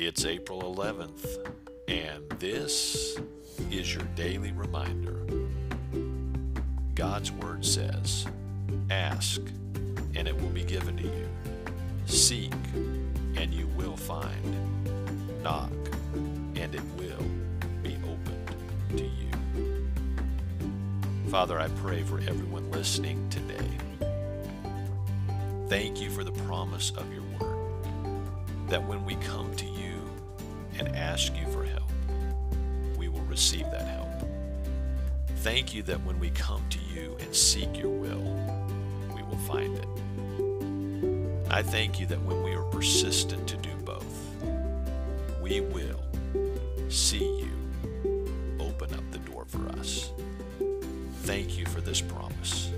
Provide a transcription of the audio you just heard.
It's April 11th, and this is your daily reminder. God's Word says, Ask, and it will be given to you. Seek, and you will find. Knock, and it will be opened to you. Father, I pray for everyone listening today. Thank you for the promise of your word that when we come to you and ask you for help, we will receive that help. Thank you that when we come to you and seek your will, we will find it. I thank you that when we are persistent to do both, we will see you open up the door for us. Thank you for this promise.